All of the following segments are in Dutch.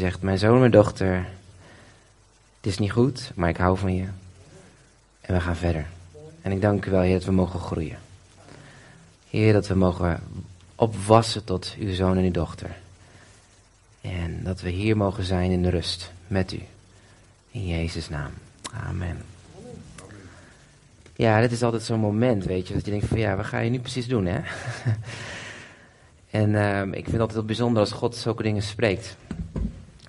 zegt, mijn zoon, mijn dochter, het is niet goed, maar ik hou van je. En we gaan verder. En ik dank u wel, Heer, dat we mogen groeien. Heer, dat we mogen opwassen tot uw zoon en uw dochter. En dat we hier mogen zijn in de rust met u. In Jezus' naam. Amen. Ja, dit is altijd zo'n moment, weet je, dat je denkt van ja, wat ga je nu precies doen, hè? en uh, ik vind het altijd bijzonder als God zulke dingen spreekt.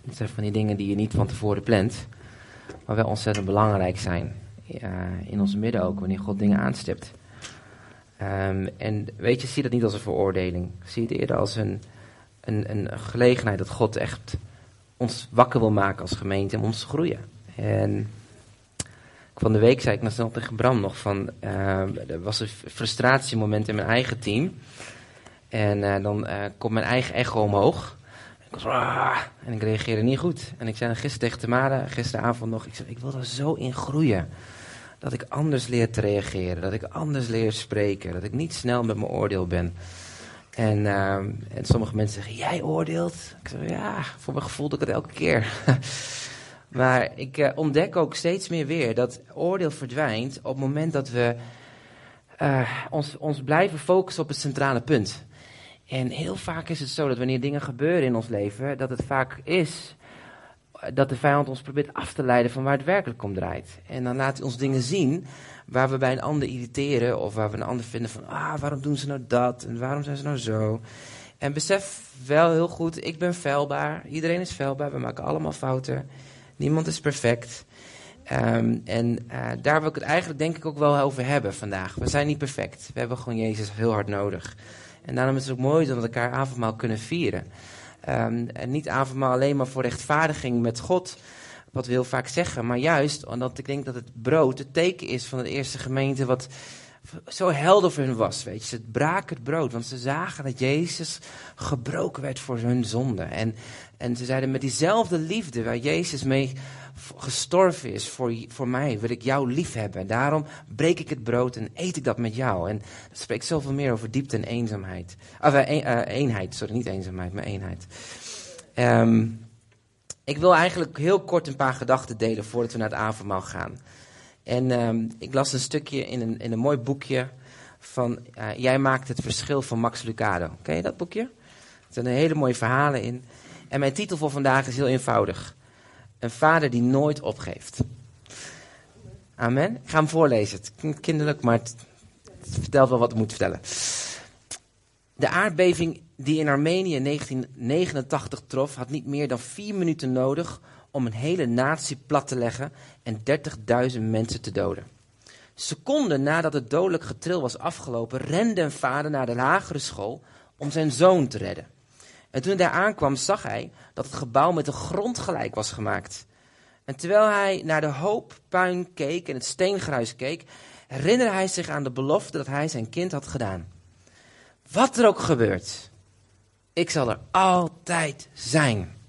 Het zijn van die dingen die je niet van tevoren plant, maar wel ontzettend belangrijk zijn. In ons midden ook, wanneer God dingen aanstipt. Um, en weet je, zie dat niet als een veroordeling. Zie het eerder als een, een, een gelegenheid dat God echt ons wakker wil maken als gemeente om ons groeien. En van de week zei ik nog snel tegen Bram nog van, uh, er was een frustratiemoment in mijn eigen team. En uh, dan uh, komt mijn eigen echo omhoog. Ah, en ik reageerde niet goed. En ik zei gisteren tegen Tamara, gisteravond nog, ik zei, ik wil er zo in groeien. Dat ik anders leer te reageren, dat ik anders leer spreken, dat ik niet snel met mijn oordeel ben. En, uh, en sommige mensen zeggen, jij oordeelt? Ik zeg, ja, voor mijn gevoel doe ik het elke keer. maar ik uh, ontdek ook steeds meer weer dat oordeel verdwijnt op het moment dat we uh, ons, ons blijven focussen op het centrale punt. En heel vaak is het zo dat wanneer dingen gebeuren in ons leven, dat het vaak is dat de vijand ons probeert af te leiden van waar het werkelijk om draait. En dan laat hij ons dingen zien waar we bij een ander irriteren of waar we een ander vinden van, ah, waarom doen ze nou dat en waarom zijn ze nou zo. En besef wel heel goed, ik ben feilbaar, iedereen is feilbaar, we maken allemaal fouten, niemand is perfect. Um, en uh, daar wil ik het eigenlijk denk ik ook wel over hebben vandaag. We zijn niet perfect, we hebben gewoon Jezus heel hard nodig. En daarom is het ook mooi dat we elkaar avondmaal kunnen vieren. Um, en niet avondmaal alleen maar voor rechtvaardiging met God, wat we heel vaak zeggen, maar juist omdat ik denk dat het brood het teken is van de eerste gemeente wat zo helder voor hun was. Weet je. Ze braken het brood, want ze zagen dat Jezus gebroken werd voor hun zonde. En, en ze zeiden met diezelfde liefde waar Jezus mee gestorven is voor, voor mij, wil ik jou lief hebben. Daarom breek ik het brood en eet ik dat met jou. En dat spreekt zoveel meer over diepte en eenzaamheid. Of uh, een, uh, eenheid, sorry, niet eenzaamheid, maar eenheid. Um, ik wil eigenlijk heel kort een paar gedachten delen voordat we naar het avondmaal gaan. En um, ik las een stukje in een, in een mooi boekje van uh, Jij maakt het verschil van Max Lucado. Ken je dat boekje? Er zijn hele mooie verhalen in. En mijn titel voor vandaag is heel eenvoudig. Een vader die nooit opgeeft. Amen. Ik ga hem voorlezen. Het klinkt kinderlijk, maar het, vertelt wel wat ik moet vertellen. De aardbeving die in Armenië in 1989 trof, had niet meer dan vier minuten nodig om een hele natie plat te leggen en 30.000 mensen te doden. Seconden nadat het dodelijk getril was afgelopen, rende een vader naar de lagere school om zijn zoon te redden. En toen hij daar aankwam, zag hij dat het gebouw met de grond gelijk was gemaakt. En terwijl hij naar de hoop puin keek en het steengruis keek, herinnerde hij zich aan de belofte dat hij zijn kind had gedaan. Wat er ook gebeurt, ik zal er altijd zijn.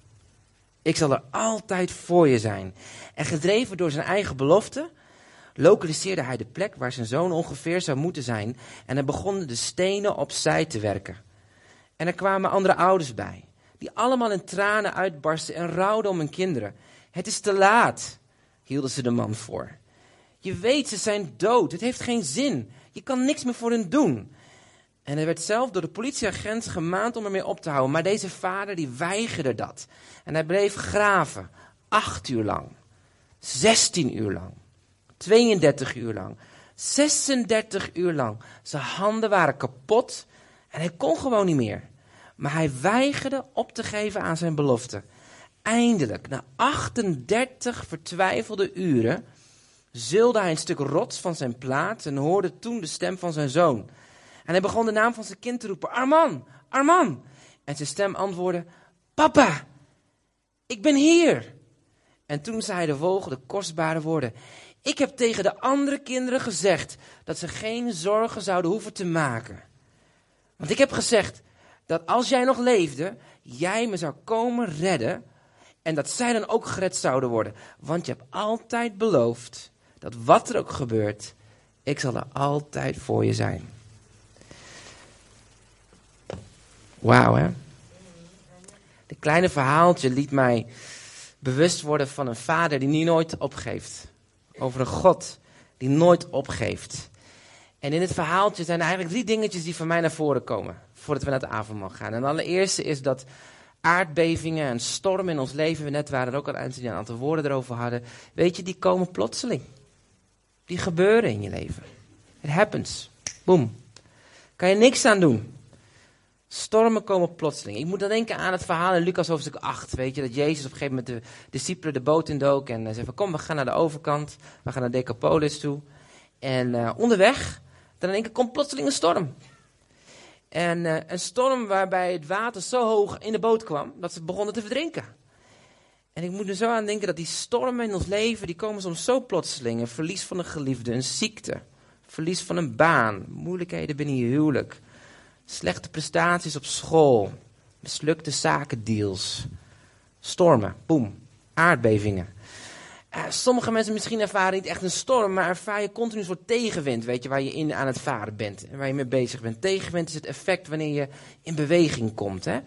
Ik zal er altijd voor je zijn. En gedreven door zijn eigen belofte, lokaliseerde hij de plek waar zijn zoon ongeveer zou moeten zijn. En hij begon de stenen opzij te werken. En er kwamen andere ouders bij, die allemaal in tranen uitbarsten en rouwden om hun kinderen. Het is te laat, hielden ze de man voor. Je weet, ze zijn dood. Het heeft geen zin. Je kan niks meer voor hen doen. En hij werd zelf door de politieagent gemaand om ermee op te houden. Maar deze vader die weigerde dat. En hij bleef graven. Acht uur lang. Zestien uur lang. 32 uur lang. 36 uur lang. Zijn handen waren kapot. En hij kon gewoon niet meer. Maar hij weigerde op te geven aan zijn belofte. Eindelijk, na 38 vertwijfelde uren, zeulde hij een stuk rots van zijn plaat en hoorde toen de stem van zijn zoon. En hij begon de naam van zijn kind te roepen: Arman, Arman. En zijn stem antwoordde: Papa, ik ben hier. En toen zei hij de kostbare woorden: Ik heb tegen de andere kinderen gezegd dat ze geen zorgen zouden hoeven te maken. Want ik heb gezegd dat als jij nog leefde, jij me zou komen redden. En dat zij dan ook gered zouden worden. Want je hebt altijd beloofd dat wat er ook gebeurt, ik zal er altijd voor je zijn. Wauw, hè? Dit kleine verhaaltje liet mij bewust worden van een vader die niet nooit opgeeft. Over een God die nooit opgeeft. En in het verhaaltje zijn er eigenlijk drie dingetjes die voor mij naar voren komen. Voordat we naar het avondmaal gaan. En de allereerste is dat aardbevingen en stormen in ons leven, we net waren er ook al een aantal woorden erover hadden. Weet je, die komen plotseling. Die gebeuren in je leven. It happens. Boom. Kan je niks aan doen. Stormen komen plotseling. Ik moet dan denken aan het verhaal in Lucas hoofdstuk 8. Weet je, dat Jezus op een gegeven moment de discipelen de boot indook. En zei van, kom, we gaan naar de overkant. We gaan naar Decapolis toe. En uh, onderweg, dan in één keer komt plotseling een storm. En uh, een storm waarbij het water zo hoog in de boot kwam, dat ze begonnen te verdrinken. En ik moet er zo aan denken dat die stormen in ons leven, die komen soms zo plotseling. Een verlies van een geliefde, een ziekte, verlies van een baan, moeilijkheden binnen je huwelijk, slechte prestaties op school, mislukte zakendeals, stormen, boem, aardbevingen. Uh, sommige mensen misschien ervaren niet echt een storm, maar ervaar je continu een soort tegenwind, weet je, waar je in aan het varen bent en waar je mee bezig bent. Tegenwind is het effect wanneer je in beweging komt. Hè?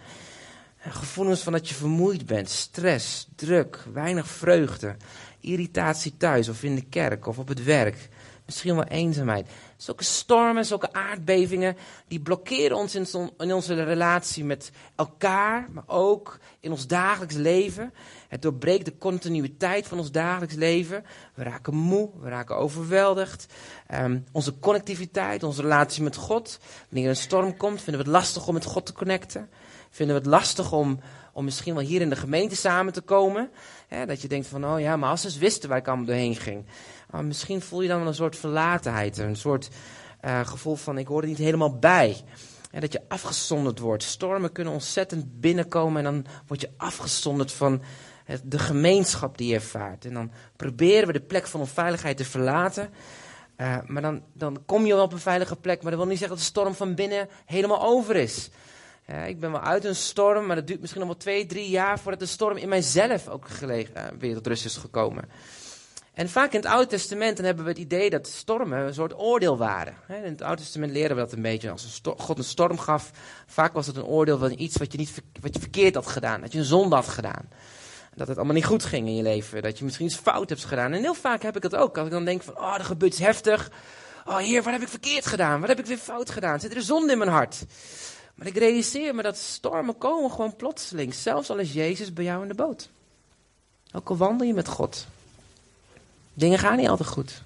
Gevoelens van dat je vermoeid bent, stress, druk, weinig vreugde, irritatie thuis of in de kerk of op het werk. Misschien wel eenzaamheid. Zulke stormen, zulke aardbevingen, die blokkeren ons in, onze relatie met elkaar, maar ook in ons dagelijks leven. Het doorbreekt de continuïteit van ons dagelijks leven. We raken moe, we raken overweldigd. Um, onze connectiviteit, onze relatie met God. Wanneer een storm komt, vinden we het lastig om met God te connecten. Vinden we het lastig om, om misschien wel hier in de gemeente samen te komen. dat je denkt van, oh ja, maar als ze wisten waar ik allemaal doorheen ging. Oh, misschien voel je dan wel een soort verlatenheid, een soort uh, gevoel van, ik hoor er niet helemaal bij. En dat je afgezonderd wordt. Stormen kunnen ontzettend binnenkomen en dan word je afgezonderd van de gemeenschap die je ervaart. En dan proberen we de plek van onveiligheid te verlaten. Uh, maar dan, dan kom je wel op een veilige plek, maar dat wil niet zeggen dat de storm van binnen helemaal over is. Ik ben wel uit een storm, maar dat duurt misschien nog wel twee, drie jaar voordat de storm in mijzelf ook uh, weer tot rust is gekomen. En vaak in het Oude Testament dan hebben we het idee dat stormen een soort oordeel waren. In het Oude Testament leren we dat een beetje. Als een God een storm gaf, vaak was het een oordeel van iets wat je, niet, wat je verkeerd had gedaan. Dat je een zonde had gedaan. Dat het allemaal niet goed ging in je leven. Dat je misschien iets fout hebt gedaan. En heel vaak heb ik het ook. Als ik dan denk van, oh, er gebeurt iets heftig. Oh heer, wat heb ik verkeerd gedaan? Wat heb ik weer fout gedaan? Zit er een zonde in mijn hart? Maar ik realiseer me dat stormen komen gewoon plotseling. Zelfs al is Jezus bij jou in de boot. Ook al wandel je met God. Dingen gaan niet altijd goed.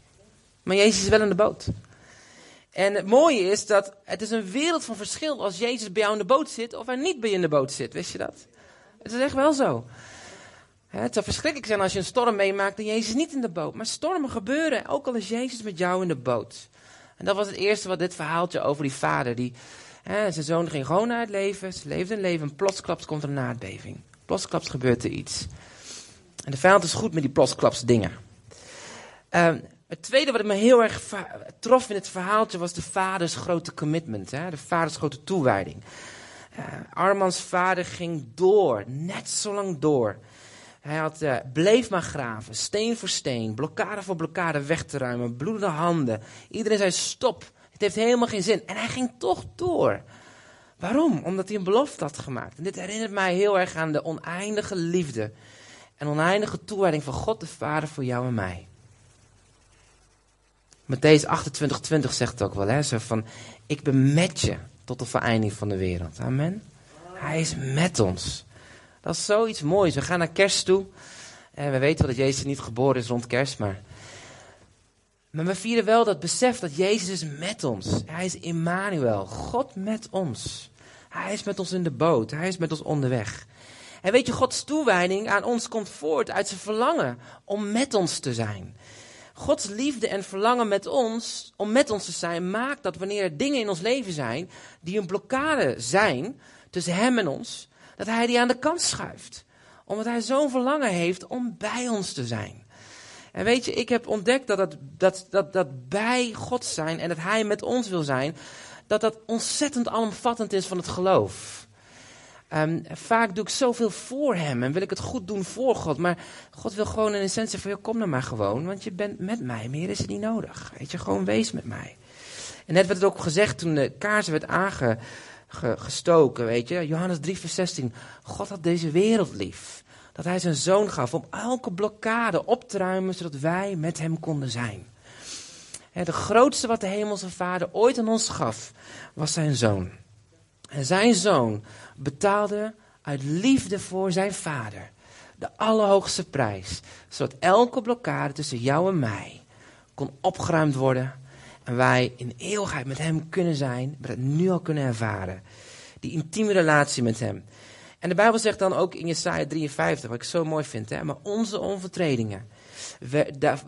Maar Jezus is wel in de boot. En het mooie is dat het is een wereld van verschil als Jezus bij jou in de boot zit of hij niet bij je in de boot zit. Wist je dat? Het is echt wel zo. Het zou verschrikkelijk zijn als je een storm meemaakt en Jezus niet in de boot. Maar stormen gebeuren, ook al is Jezus met jou in de boot. En dat was het eerste wat dit verhaaltje over die vader. Die, zijn zoon ging gewoon naar het leven, ze leefde een leven en plotsklaps komt er een aardbeving. Plotsklaps gebeurt er iets. En de vijand is goed met die plotsklaps dingen. Uh, het tweede wat me heel erg trof in het verhaaltje was de vaders grote commitment. Hè? De vaders grote toewijding. Uh, Armans vader ging door, net zo lang door. Hij had, uh, bleef maar graven, steen voor steen, blokkade voor blokkade weg te ruimen, bloedende handen. Iedereen zei stop, het heeft helemaal geen zin. En hij ging toch door. Waarom? Omdat hij een belofte had gemaakt. En dit herinnert mij heel erg aan de oneindige liefde en oneindige toewijding van God de Vader voor jou en mij. Matthäus 28, 20 zegt ook wel, hè, zo van, ik ben met je tot de vereindiging van de wereld. Amen. Hij is met ons. Dat is zoiets moois. We gaan naar kerst toe. En we weten wel dat Jezus niet geboren is rond kerst, maar... Maar we vieren wel dat besef dat Jezus is met ons. Hij is Immanuel, God met ons. Hij is met ons in de boot, hij is met ons onderweg. En weet je, Gods toewijding aan ons komt voort uit zijn verlangen om met ons te zijn. Gods liefde en verlangen met ons, om met ons te zijn, maakt dat wanneer er dingen in ons leven zijn die een blokkade zijn tussen Hem en ons, dat Hij die aan de kant schuift. Omdat Hij zo'n verlangen heeft om bij ons te zijn. En weet je, ik heb ontdekt dat, dat, dat, dat, bij God zijn en dat Hij met ons wil zijn, dat dat ontzettend alomvattend is van het geloof. Um, vaak doe ik zoveel voor hem en wil ik het goed doen voor God. Maar God wil gewoon in essentie van, kom dan maar gewoon, want je bent met mij. Meer is het niet nodig. Weet je, gewoon wees met mij. En net werd het ook gezegd toen de kaars werd aange, gestoken, weet je. Johannes 3, vers 16. God had deze wereld lief. Dat hij zijn zoon gaf om elke blokkade op te ruimen, zodat wij met hem konden zijn. De grootste wat de hemelse vader ooit aan ons gaf, was zijn zoon. En zijn zoon betaalde uit liefde voor zijn vader de allerhoogste prijs, zodat elke blokkade tussen jou en mij kon opgeruimd worden en wij in eeuwigheid met hem kunnen zijn, maar het nu al kunnen ervaren. Die intieme relatie met hem. En de Bijbel zegt dan ook in Jesaja 53, wat ik zo mooi vind, hè, maar onze onvertredingen,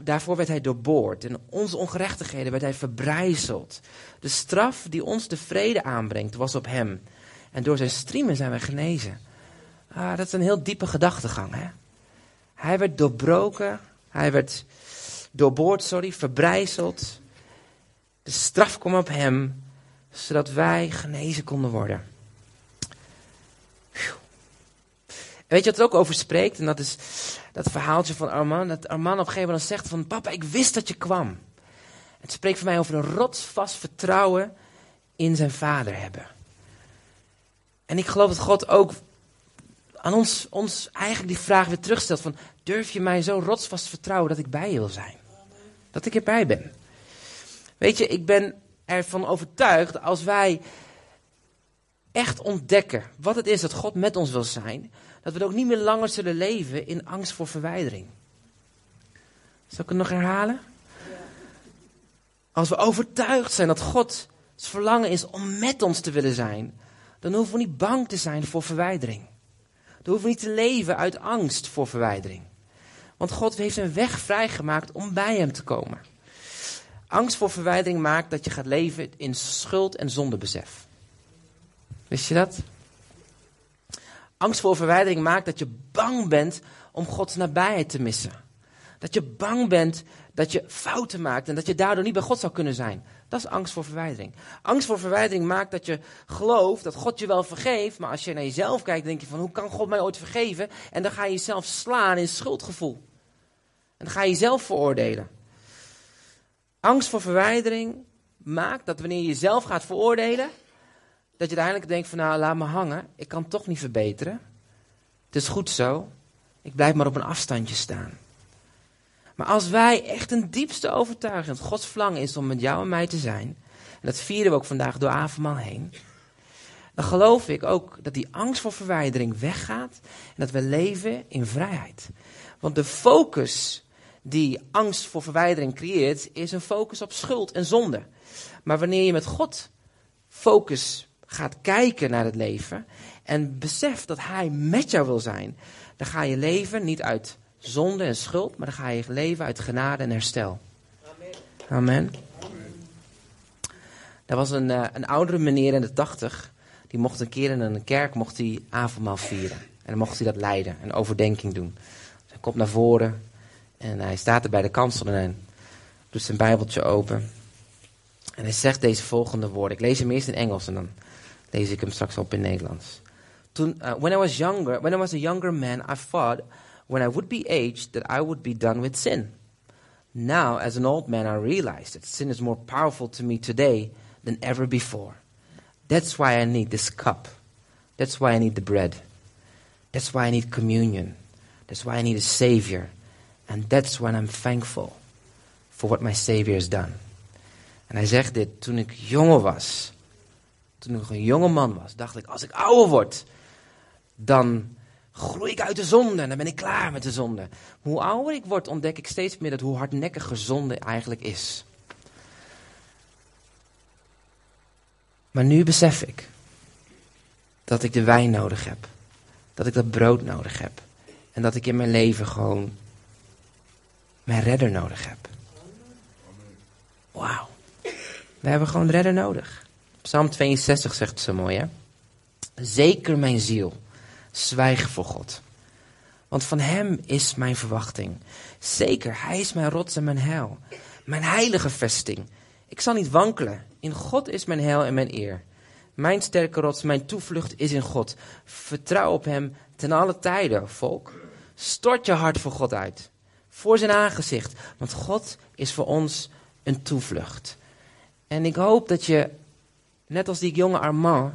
daarvoor werd hij doorboord en onze ongerechtigheden werd hij verbrijzeld. De straf die ons de vrede aanbrengt was op hem. En door zijn striemen zijn wij genezen. Ah, dat is een heel diepe gedachtegang. Hè? Hij werd doorbroken, hij werd doorboord, sorry, verbrijzeld. De straf kwam op hem, zodat wij genezen konden worden. Weet je wat het ook over spreekt? En dat is dat verhaaltje van Arman. Dat Arman op een gegeven moment zegt van... Papa, ik wist dat je kwam. Het spreekt voor mij over een rotsvast vertrouwen in zijn vader hebben. En ik geloof dat God ook aan ons, ons eigenlijk die vraag weer terugstelt van... Durf je mij zo rotsvast vertrouwen dat ik bij je wil zijn? Dat ik erbij ben. Weet je, ik ben ervan overtuigd als wij echt ontdekken wat het is dat God met ons wil zijn, dat we ook niet meer langer zullen leven in angst voor verwijdering. Zal ik het nog herhalen? Als we overtuigd zijn dat God het verlangen is om met ons te willen zijn, dan hoeven we niet bang te zijn voor verwijdering. Dan hoeven we niet te leven uit angst voor verwijdering. Want God heeft een weg vrijgemaakt om bij Hem te komen. Angst voor verwijdering maakt dat je gaat leven in schuld en zondebesef. Wist je dat? Angst voor verwijdering maakt dat je bang bent om Gods nabijheid te missen. Dat je bang bent dat je fouten maakt en dat je daardoor niet bij God zou kunnen zijn. Dat is angst voor verwijdering. Angst voor verwijdering maakt dat je gelooft dat God je wel vergeeft, maar als je naar jezelf kijkt, denk je van hoe kan God mij ooit vergeven? En dan ga je jezelf slaan in schuldgevoel. En dan ga je jezelf veroordelen. Angst voor verwijdering maakt dat wanneer je jezelf gaat veroordelen, dat je uiteindelijk denkt van nou laat me hangen, ik kan toch niet verbeteren. Het is goed zo, ik blijf maar op een afstandje staan. Maar als wij echt een diepste overtuiging dat Gods verlangen is om met jou en mij te zijn, en dat vieren we ook vandaag door avondmaal heen, dan geloof ik ook dat die angst voor verwijdering weggaat en dat we leven in vrijheid. Want de focus die angst voor verwijdering creëert, is een focus op schuld en zonde. Maar wanneer je met God focus gaat kijken naar het leven en beseft dat Hij met jou wil zijn, dan ga je leven niet uit zonde en schuld, maar dan ga je leven uit genade en herstel. Amen. Er was een, uh, een oudere meneer in de tachtig, die mocht een keer in een kerk mocht hij avondmaal vieren. En dan mocht hij dat leiden, een overdenking doen. hij komt naar voren en hij staat er bij de kansel en doet zijn bijbeltje open. En hij zegt deze volgende woorden. Ik lees hem eerst in Engels en dan lees ik hem straks op in Nederlands. Toen, uh, when I was younger, when I was a younger man, I thought when I would be aged that I would be done with sin. Now, as an old man, I realize that sin is more powerful to me today than ever before. That's why I need this cup. That's why I need the bread. That's why I need communion. That's why I need a Savior. And that's when I'm thankful for what my Savior has done. En hij zegt dit, toen ik jonger was, toen ik nog een jonge man was, dacht ik, als ik ouder word, dan groei ik uit de zonde en dan ben ik klaar met de zonde. Hoe ouder ik word, ontdek ik steeds meer dat hoe hardnekkig zonde eigenlijk is. Maar nu besef ik dat ik de wijn nodig heb. Dat ik dat brood nodig heb. En dat ik in mijn leven gewoon mijn redder nodig heb. Wauw. We hebben gewoon redder nodig. Psalm 62 zegt zo mooi, hè? Zeker mijn ziel, zwijg voor God. Want van hem is mijn verwachting. Zeker, hij is mijn rots en mijn heil. Mijn heilige vesting. Ik zal niet wankelen. In God is mijn heil en mijn eer. Mijn sterke rots, mijn toevlucht is in God. Vertrouw op hem ten alle tijden, volk. Stort je hart voor God uit. Voor zijn aangezicht. Want God is voor ons een toevlucht. En ik hoop dat je, net als die jonge Armand,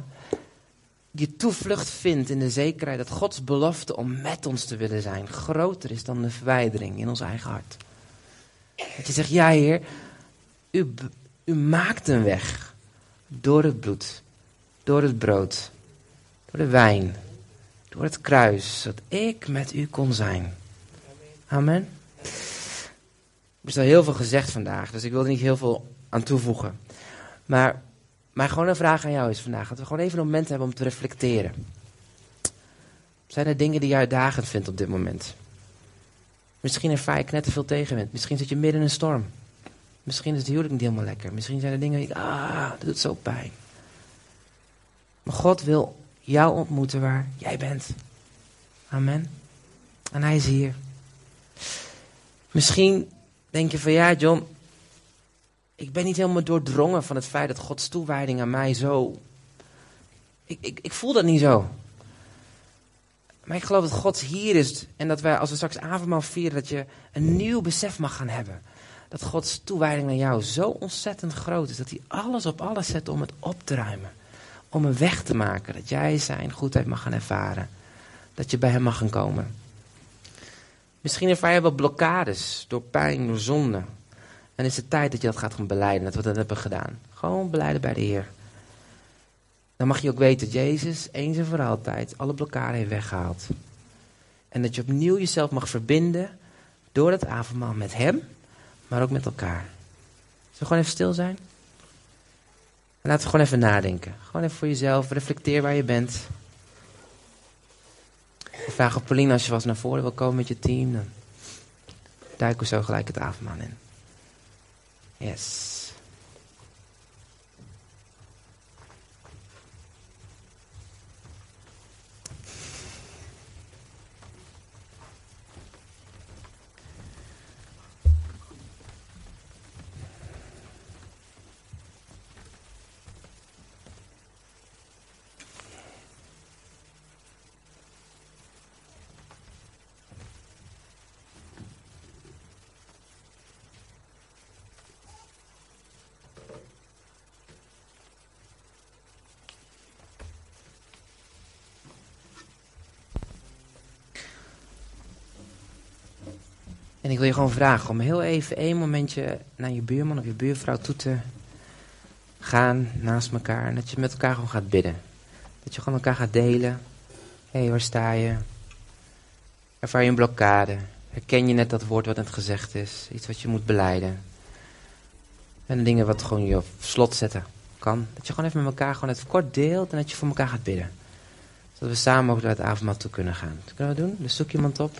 je toevlucht vindt in de zekerheid dat Gods belofte om met ons te willen zijn groter is dan de verwijdering in ons eigen hart. Dat je zegt, ja Heer, u, u maakt een weg door het bloed, door het brood, door de wijn, door het kruis, zodat ik met u kon zijn. Amen. Er is al heel veel gezegd vandaag, dus ik wil er niet heel veel aan toevoegen. Maar, maar gewoon een vraag aan jou is vandaag, dat we gewoon even een moment hebben om te reflecteren. Zijn er dingen die je uitdagend vindt op dit moment? Misschien ervaar je knetterveel tegenwind. Misschien zit je midden in een storm. Misschien is het huwelijk niet helemaal lekker. Misschien zijn er dingen die, ah, dat doet zo pijn. Maar God wil jou ontmoeten waar jij bent. Amen. En hij is hier. Misschien denk je van ja, John, ik ben niet helemaal doordrongen van het feit dat Gods toewijding aan mij zo. Ik, ik, ik voel dat niet zo. Maar ik geloof dat God hier is en dat wij, als we straks avondmaal vieren, dat je een nieuw besef mag gaan hebben. Dat Gods toewijding aan jou zo ontzettend groot is, dat hij alles op alles zet om het op te ruimen. Om een weg te maken, dat jij zijn goedheid mag gaan ervaren. Dat je bij hem mag gaan komen. Misschien ervaar je wel blokkades door pijn, door zonde. En is het tijd dat je dat gaat gaan beleiden, dat we dat hebben gedaan. Gewoon beleiden bij de Heer. Dan mag je ook weten dat Jezus eens en voor altijd alle blokkades heeft weggehaald. En dat je opnieuw jezelf mag verbinden door het avondmaal met Hem, maar ook met elkaar. Zullen we gewoon even stil zijn? En laten we gewoon even nadenken. Gewoon even voor jezelf, reflecteer waar je bent. Ik vraag of Pauline als je was naar voren wil komen met je team, dan duiken we zo gelijk het avondmaal in. Yes. En ik wil je gewoon vragen om heel even één momentje naar je buurman of je buurvrouw toe te gaan naast elkaar. En dat je met elkaar gewoon gaat bidden. Dat je gewoon elkaar gaat delen. Hé, hey, waar sta je? Ervaar je een blokkade? Herken je net dat woord wat net gezegd is? Iets wat je moet beleiden? En dingen wat gewoon je op slot zetten kan. Dat je gewoon even met elkaar gewoon even kort deelt en dat je voor elkaar gaat bidden. Zodat we samen ook naar het avondmaal toe kunnen gaan. Dat kunnen we doen? Dus zoek iemand op.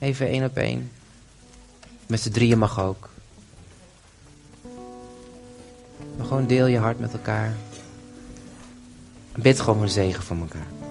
Even één op één. Met z'n drieën mag ook. Maar gewoon deel je hart met elkaar. Bid gewoon een zegen voor elkaar.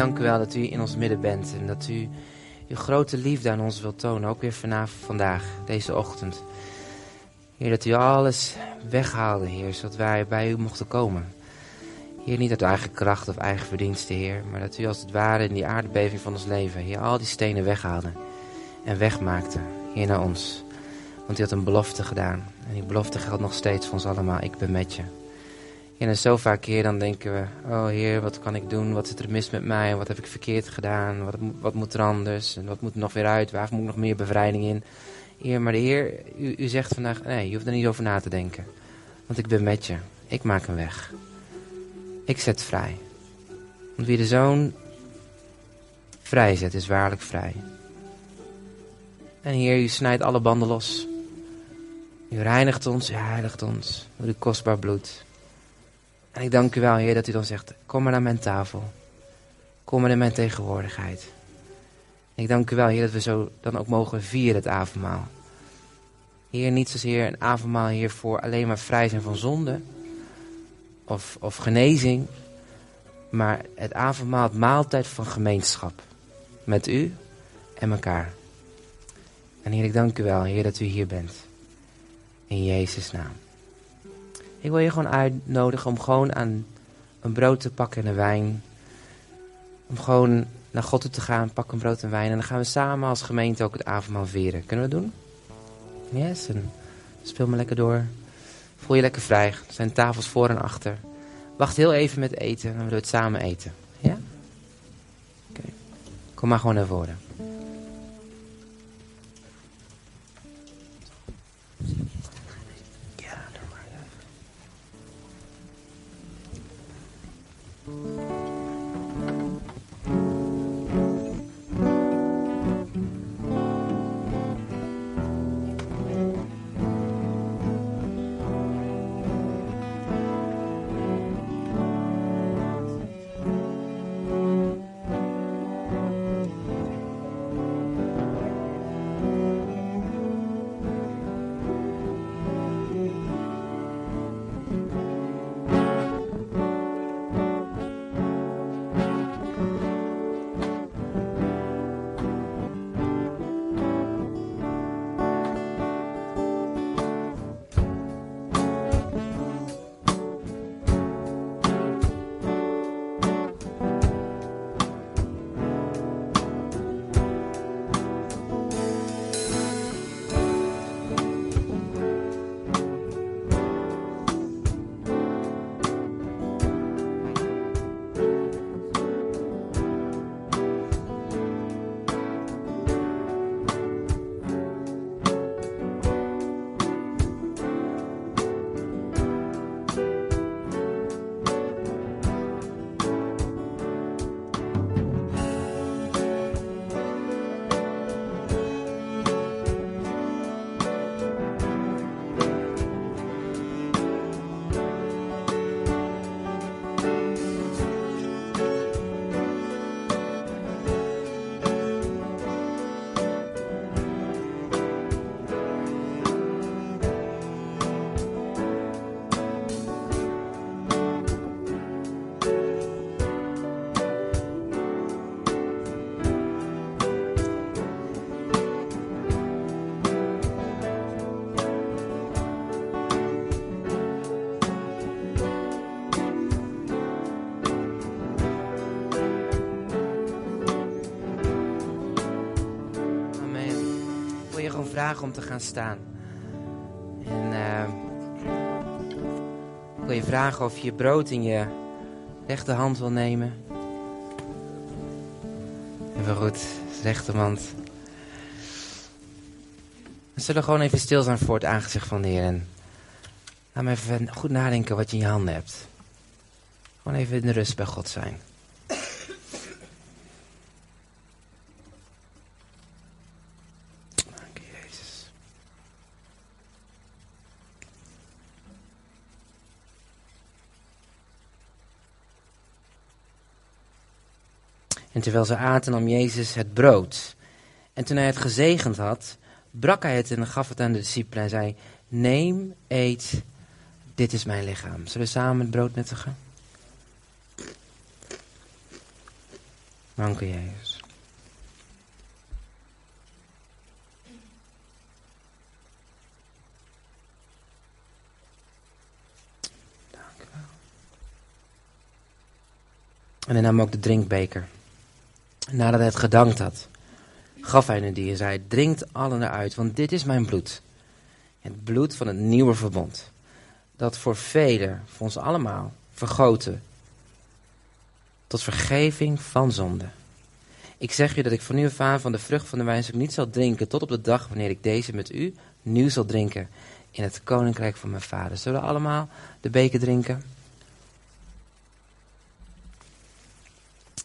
Dank u wel dat u in ons midden bent en dat u uw grote liefde aan ons wilt tonen, ook weer vanavond, vandaag, deze ochtend. Heer, dat u alles weghaalde, Heer, zodat wij bij u mochten komen. Heer, niet uit eigen kracht of eigen verdienste, Heer, maar dat u als het ware in die aardbeving van ons leven, Heer, al die stenen weghaalde en wegmaakte, Heer, naar ons. Want u had een belofte gedaan en die belofte geldt nog steeds voor ons allemaal. Ik ben met je. En zo vaak, Heer, dan denken we, oh Heer, wat kan ik doen? Wat is er mis met mij? Wat heb ik verkeerd gedaan? Wat, wat moet er anders? En wat moet er nog weer uit? Waar moet ik nog meer bevrijding in? Heer, maar de Heer, u, u zegt vandaag, nee, je hoeft er niet over na te denken. Want ik ben met je. Ik maak een weg. Ik zet vrij. Want wie de zoon vrij zet, is waarlijk vrij. En Heer, u snijdt alle banden los. U reinigt ons, u heiligt ons door uw kostbaar bloed. En ik dank u wel, Heer, dat u dan zegt, kom maar naar mijn tafel. Kom maar in mijn tegenwoordigheid. ik dank u wel, Heer, dat we zo dan ook mogen vieren het avondmaal. Heer, niet zozeer een avondmaal, Heer, voor alleen maar vrij zijn van zonde of, of genezing. Maar het avondmaal, het maaltijd van gemeenschap. Met u en elkaar. En Heer, ik dank u wel, Heer, dat u hier bent. In Jezus' naam. Ik wil je gewoon uitnodigen om gewoon aan een brood te pakken en een wijn. Om gewoon naar God te gaan, pak een brood en wijn. En dan gaan we samen als gemeente ook het avondmaal vieren. Kunnen we dat doen? Yes, en speel maar lekker door. Voel je lekker vrij. Er zijn tafels voor en achter. Wacht heel even met eten en dan willen we het samen eten. Ja? Oké. Kom maar gewoon naar voren. Om te gaan staan. En ik wil je vragen of je je brood in je rechterhand wil nemen. Even goed, rechterhand. We zullen gewoon even stil zijn voor het aangezicht van de Heer. En laat me even goed nadenken wat je in je handen hebt. Gewoon even in de rust bij God zijn. En terwijl ze aten, nam Jezus het brood. En toen hij het gezegend had, brak hij het en gaf het aan de discipelen en zei: Neem, eet, dit is mijn lichaam. Zullen we samen het brood nuttigen? Dank u, Jezus. Dank u wel. En hij nam ook de drinkbeker. Nadat hij het gedankt had, gaf hij nu die en zei: Drinkt allen eruit, want dit is mijn bloed. Het bloed van het nieuwe verbond. Dat voor velen, voor ons allemaal, vergoten. Tot vergeving van zonde. Ik zeg u dat ik van nu aan van de vrucht van de wijnstok niet zal drinken. tot op de dag wanneer ik deze met u nu zal drinken. in het koninkrijk van mijn vader. Zullen we allemaal de beker drinken?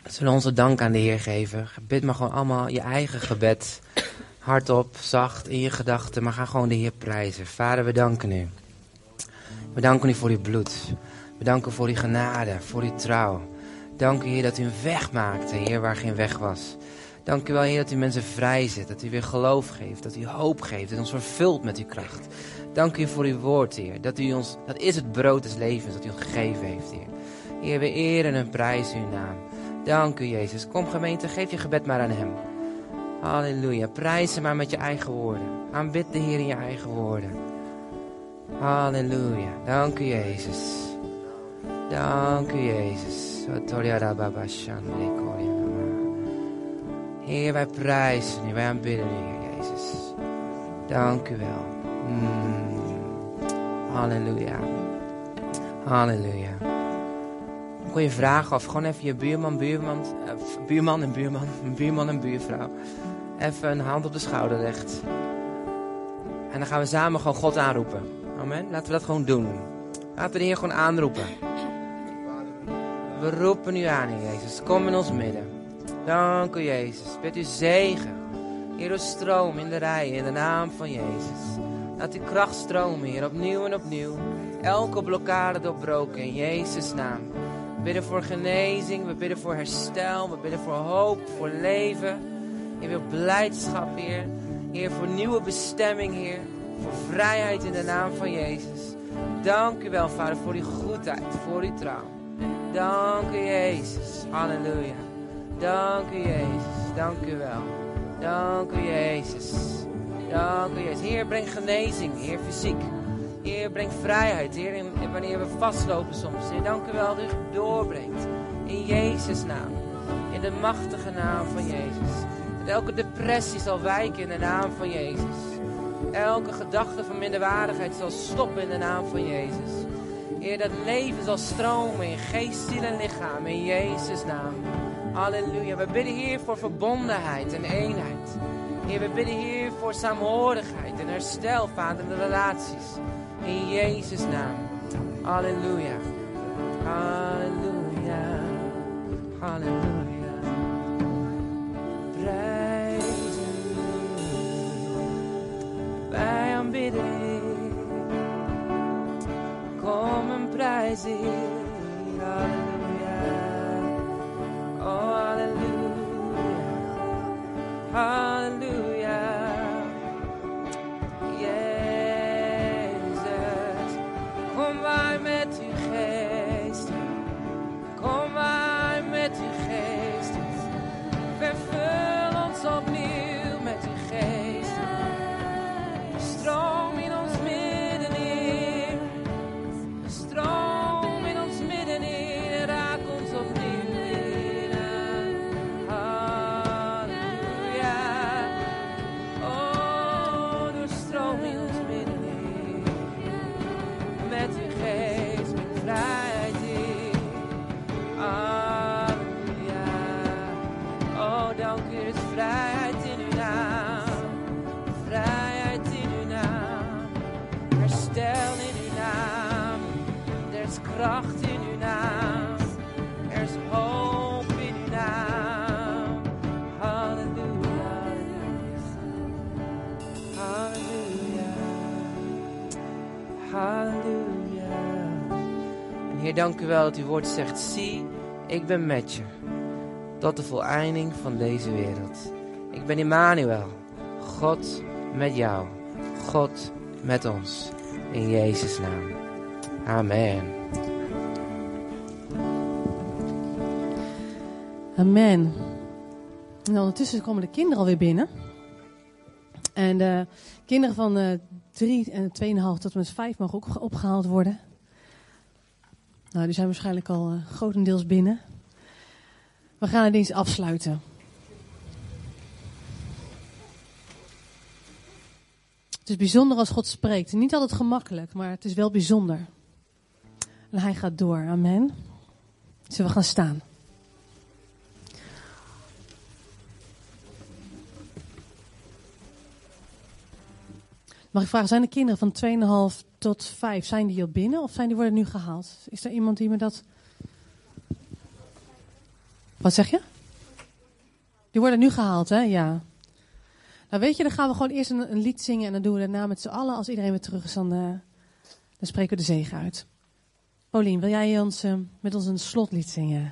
Zullen onze dank aan de Heer geven? Bid maar gewoon allemaal je eigen gebed. Hardop, zacht, in je gedachten, maar ga gewoon de Heer prijzen. Vader, we danken u. We danken u voor uw bloed. We danken u voor uw genade, voor uw trouw. Dank u, Heer, dat u een weg maakte, Heer, waar geen weg was. Dank u wel, Heer, dat u mensen vrijzet, dat u weer geloof geeft, dat u hoop geeft, dat u ons vervult met uw kracht. Dank u voor uw woord, Heer. Dat, u ons, dat is het brood des levens dat u ons gegeven heeft, Heer. Heer, we eren en prijzen uw naam. Dank u, Jezus. Kom, gemeente, geef je gebed maar aan hem. Halleluja. Prijs maar met je eigen woorden. Aanbid de Heer in je eigen woorden. Halleluja. Dank u, Jezus. Dank u, Jezus. Heer, wij prijzen u, wij aanbidden u, Heer Jezus. Dank u wel. Mm. Halleluja. Halleluja. Je vragen of gewoon even je buurman, buurman, uh, buurman en buurman, buurman en buurvrouw, even een hand op de schouder legt. En dan gaan we samen gewoon God aanroepen. Amen. Laten we dat gewoon doen. Laten we de Heer gewoon aanroepen. We roepen u aan, Heer Jezus. Kom in ons midden. Dank u, Jezus. Bid u zegen. Heer, uw stroom in de rijen in de naam van Jezus. Laat uw kracht stromen, Heer, opnieuw en opnieuw. Elke blokkade doorbroken in Jezus' naam. We bidden voor genezing, we bidden voor herstel, we bidden voor hoop, voor leven. Heer, wil blijdschap, Heer. Heer, voor nieuwe bestemming, Heer. Voor vrijheid in de naam van Jezus. Dank u wel, Vader, voor uw goedheid, voor uw trouw. Dank u, Jezus. Halleluja. Dank u, Jezus. Dank u wel. Dank u, Jezus. Dank u, Jezus. Heer, breng genezing. Heer, fysiek. Heer, breng vrijheid. Heer, wanneer we vastlopen soms. Heer, dank u wel dat u doorbrengt. In Jezus' naam. In de machtige naam van Jezus. Elke depressie zal wijken in de naam van Jezus. Elke gedachte van minderwaardigheid zal stoppen in de naam van Jezus. Heer, dat leven zal stromen in geest, ziel en lichaam. In Jezus' naam. Halleluja. We bidden hier voor verbondenheid en eenheid. Heer, we bidden hier voor saamhorigheid en herstel, Vader, de relaties. In Jezus' naam. Halleluja. Halleluja. Halleluja. Prijs u. Wij aanbidden. Kom en prijs u. Halleluja. Oh. Halleluja. Dank u wel dat uw woord zegt: Zie, ik ben met je. Tot de voleinding van deze wereld. Ik ben Immanuel. God met jou. God met ons. In Jezus' naam. Amen. Amen. En ondertussen komen de kinderen alweer binnen. En de kinderen van uh, drie en 2,5 tot en met 5 mogen ook opgehaald worden. Nou, die zijn waarschijnlijk al uh, grotendeels binnen. We gaan de dienst afsluiten. Het is bijzonder als God spreekt. Niet altijd gemakkelijk, maar het is wel bijzonder. En hij gaat door. Amen. Zullen we gaan staan? Mag ik vragen, zijn de kinderen van 2,5 tot 5, zijn die al binnen of zijn die worden nu gehaald? Is er iemand die me dat... Wat zeg je? Die worden nu gehaald, hè? Ja. Nou weet je, dan gaan we gewoon eerst een, een lied zingen en dan doen we daarna met z'n allen. Als iedereen weer terug is, dan, uh, dan spreken we de zegen uit. Paulien, wil jij ons uh, met ons een slotlied zingen?